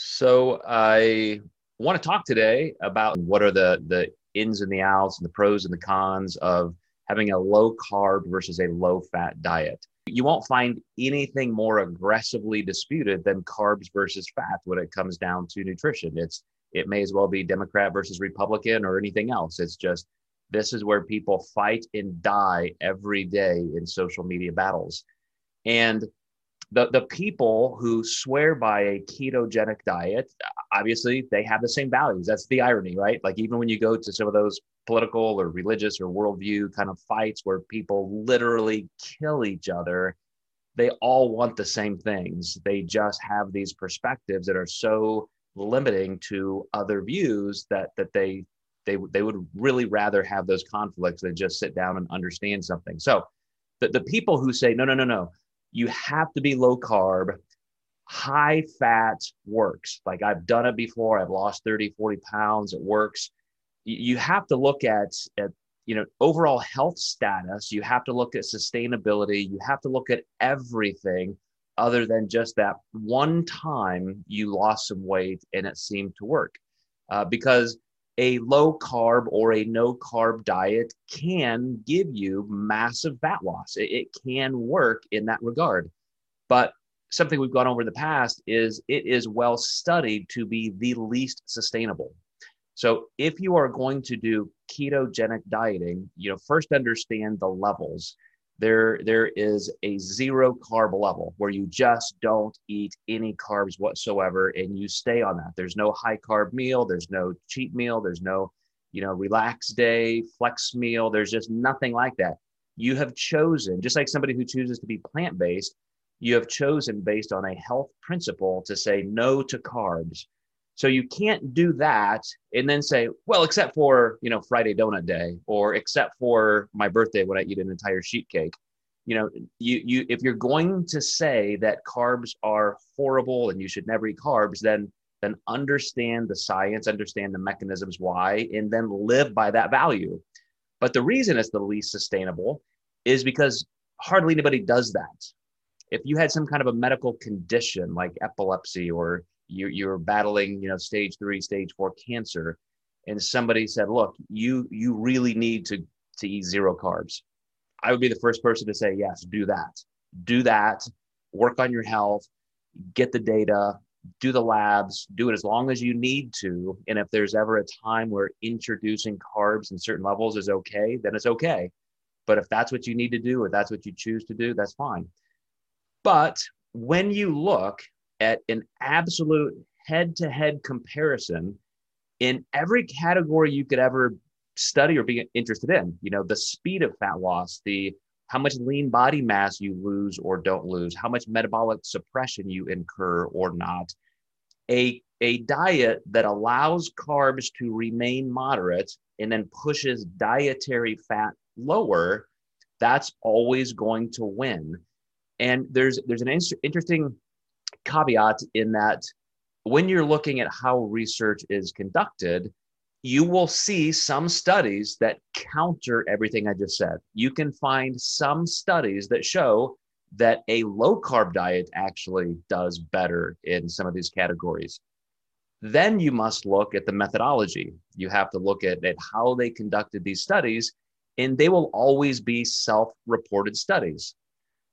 So I want to talk today about what are the the ins and the outs and the pros and the cons of having a low carb versus a low fat diet. You won't find anything more aggressively disputed than carbs versus fat when it comes down to nutrition. It's it may as well be Democrat versus Republican or anything else. It's just this is where people fight and die every day in social media battles. And the, the people who swear by a ketogenic diet, obviously they have the same values. That's the irony, right? Like even when you go to some of those political or religious or worldview kind of fights where people literally kill each other, they all want the same things. They just have these perspectives that are so limiting to other views that that they they they would really rather have those conflicts than just sit down and understand something. So the, the people who say no no no no you have to be low carb high fat works. Like i've done it before. I've lost 30 40 pounds. It works. You have to look at at you know overall health status. You have to look at sustainability. You have to look at everything other than just that one time you lost some weight and it seemed to work. Uh, because a low carb or a no carb diet can give you massive fat loss. It, it, can work in that regard. But something we've gone over in the past is it is well studied to be the least sustainable. So if you are going to do ketogenic dieting, you know, first understand the levels there there is a zero carb level where you just don't eat any carbs whatsoever and you stay on that. There's no high carb meal. There's no cheat meal. There's no you know relax day flex meal. There's just nothing like that. You have chosen just like somebody who chooses to be plant based you have chosen based on a health principle to say no to carbs so you can't do that and then say, well, except for, you know, Friday donut day or except for my birthday when I eat an entire sheet cake. You know, you you if you're going to say that carbs are horrible and you should never eat carbs, then then understand the science, understand the mechanisms why, and then live by that value. But the reason it's the least sustainable is because hardly anybody does that. If you had some kind of a medical condition like epilepsy or you, you're battling, you know, stage three, stage four cancer, and somebody said, look, you you really need to to eat zero carbs. I would be the first person to say, yes, do that. Do that. Work on your health, get the data, do the labs, do it as long as you need to. And if there's ever a time where introducing carbs in certain levels is okay, then it's okay. But if that's what you need to do or that's what you choose to do, that's fine. But when you look at an absolute head to head comparison in every category you could ever study or be interested in. You know, the speed of fat loss, the how much lean body mass you lose or don't lose, how much metabolic suppression you incur or not. A, a diet that allows carbs to remain moderate and then pushes dietary fat lower, that's always going to win. And there's there's an in- interesting caveat in that when you're looking at how research is conducted, you will see some studies that counter everything I just said. You can find some studies that show that a low carb diet actually does better in some of these categories. Then you must look at the methodology. You have to look at, at how they conducted these studies, and they will always be self reported studies.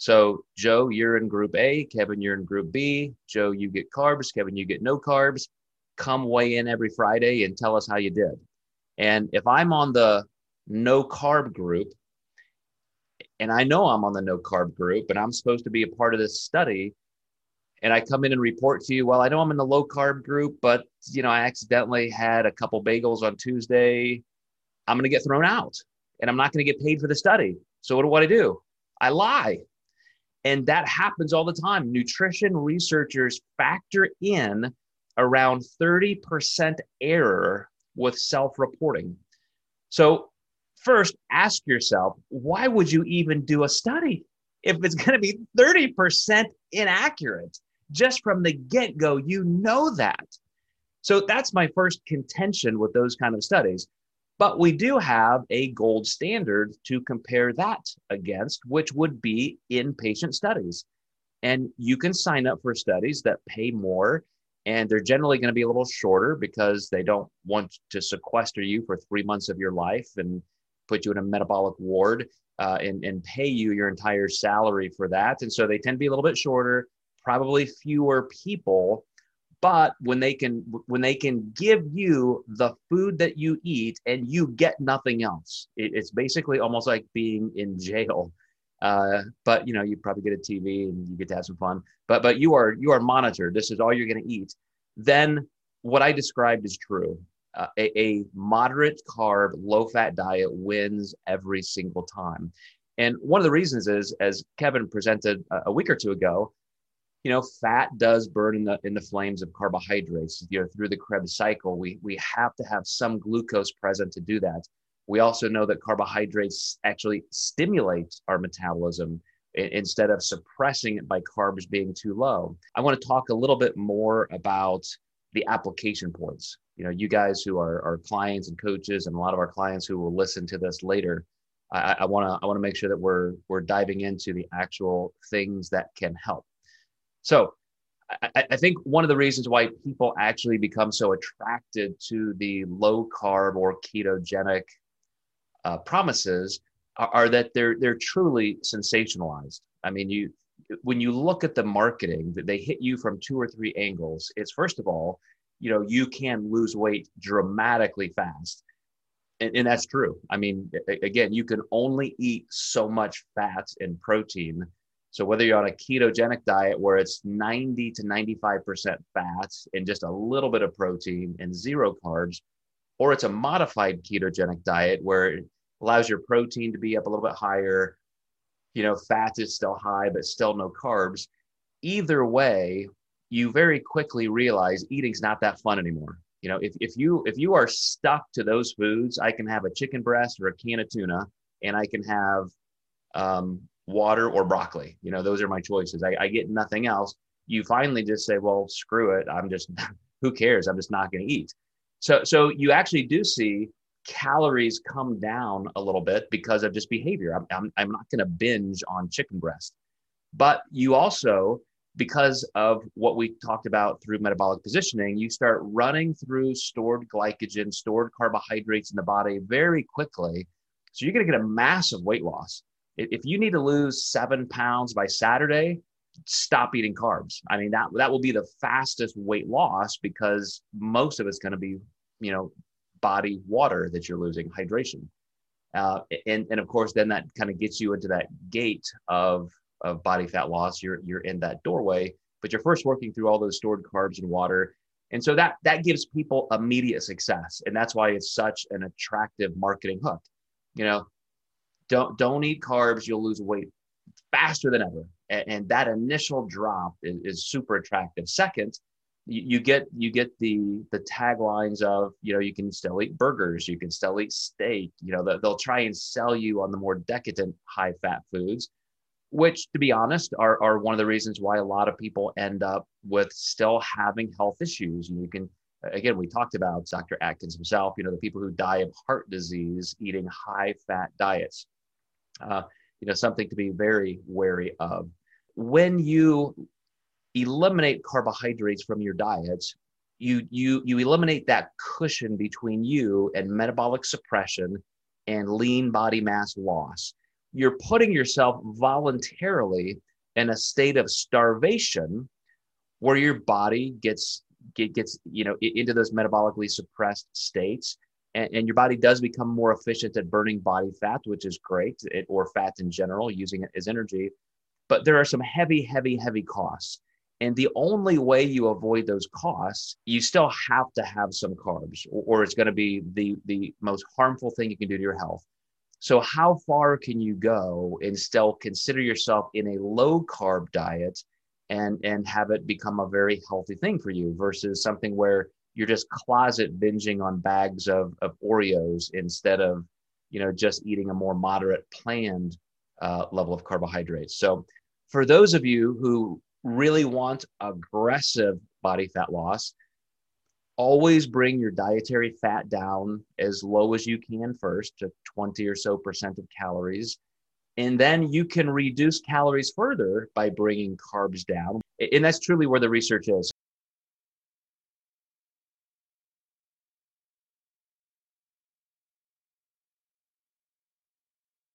So, Joe, you're in group A. Kevin, you're in group B. Joe, you get carbs. Kevin, you get no carbs. Come weigh in every Friday and tell us how you did. And if I'm on the no carb group, and I know I'm on the no carb group and I'm supposed to be a part of this study, and I come in and report to you, well, I know I'm in the low carb group, but you know, I accidentally had a couple bagels on Tuesday. I'm going to get thrown out and I'm not going to get paid for the study. So what do I do? I lie. And that happens all the time. Nutrition researchers factor in around 30% error with self reporting. So, first, ask yourself why would you even do a study if it's going to be 30% inaccurate? Just from the get go, you know that. So, that's my first contention with those kind of studies. But we do have a gold standard to compare that against, which would be inpatient studies. And you can sign up for studies that pay more and they're generally going to be a little shorter because they don't want to sequester you for three months of your life and put you in a metabolic ward uh, and, and pay you your entire salary for that. And so they tend to be a little bit shorter, probably fewer people. But when they can when they can give you the food that you eat and you get nothing else, it, it's basically almost like being in jail. Uh, but you know you probably get a TV and you get to have some fun. But but you are you are monitored. This is all you're going to eat. Then what I described is true uh, a, a moderate carb, low fat diet wins every single time. And one of the reasons is, as Kevin presented a, a week or two ago, you know, fat does burn in the in the flames of carbohydrates. You know, through the Krebs cycle, we we have to have some glucose present to do that. We also know that carbohydrates actually stimulate our metabolism instead of suppressing it by carbs being too low. I want to talk a little bit more about the application points you know, you guys who are, are clients and coaches, and a lot of our clients who will listen to this later, I want to I want to make sure that we're we're diving into the actual things that can help. So, I, I think one of the reasons why people actually become so attracted to the low carb or ketogenic uh, promises are, are that they're they're truly sensationalized. I mean, you when you look at the marketing they hit you from two or three angles it's first of all you know you can lose weight dramatically fast and, and, that's true i mean again you can only eat so much fat and protein so whether you're on a ketogenic diet where it's 90 to 95% fat and just a little bit of protein and zero carbs or it's a modified ketogenic diet where it allows your protein to be up a little bit higher you know fat is still high but still no carbs either way you very quickly realize eating's not that fun anymore. You know, if, if you if you are stuck to those foods, I can have a chicken breast or a can of tuna, and I can have um, water or broccoli. You know, those are my choices. I, I get nothing else. You finally just say, well, screw it. I'm just who cares? I'm just not going to eat. So so you actually do see calories come down a little bit because of just behavior. I'm, I'm, I'm not going to binge on chicken breast. But you also because of what we talked about through metabolic positioning, you start running through stored glycogen, stored carbohydrates in the body very quickly. So you're going to get a massive weight loss. If you need to lose seven pounds by Saturday, stop eating carbs. I mean, that, that will be the fastest weight loss because most of it's going to be, you know, body water that you're losing, hydration. Uh, and, and of course, then that kind of gets you into that gate of of body fat loss, you're you're in that doorway, but you're first working through all those stored carbs and water. And so that that gives people immediate success. And that's why it's such an attractive marketing hook. You know, don't don't eat carbs, you'll lose weight faster than ever. And, and that initial drop is, is super attractive. Second, you, you get you get the the taglines of you know you can still eat burgers. You can still eat steak. You know they'll try and sell you on the more decadent high fat foods which to be honest are, are one of the reasons why a lot of people end up with still having health issues. And you can again we talked about dr atkins himself you know the people who die of heart disease eating high fat diets uh, you know something to be very wary of. When you eliminate carbohydrates from your diet you you you eliminate that cushion between you and metabolic suppression and lean body mass loss. You're putting yourself voluntarily in a state of starvation where your body gets get, gets you know into those metabolically suppressed states and, and, your body does become more efficient at burning body fat which is great it, or fat in general using it as energy. But there are some heavy heavy heavy costs. And the only way you avoid those costs you still have to have some carbs or, or it's going to be the the most harmful thing you can do to your health. So, how far can you go and still consider yourself in a low carb diet and, and have it become a very healthy thing for you versus something where you're just closet binging on bags of, of Oreos instead of, you know, just eating a more moderate planned uh, level of carbohydrates. So, for those of you who really want aggressive body fat loss, always bring your dietary fat down as low as you can first to 20 or so percent of calories. And then you can reduce calories further by bringing carbs down. And that's truly where the research is.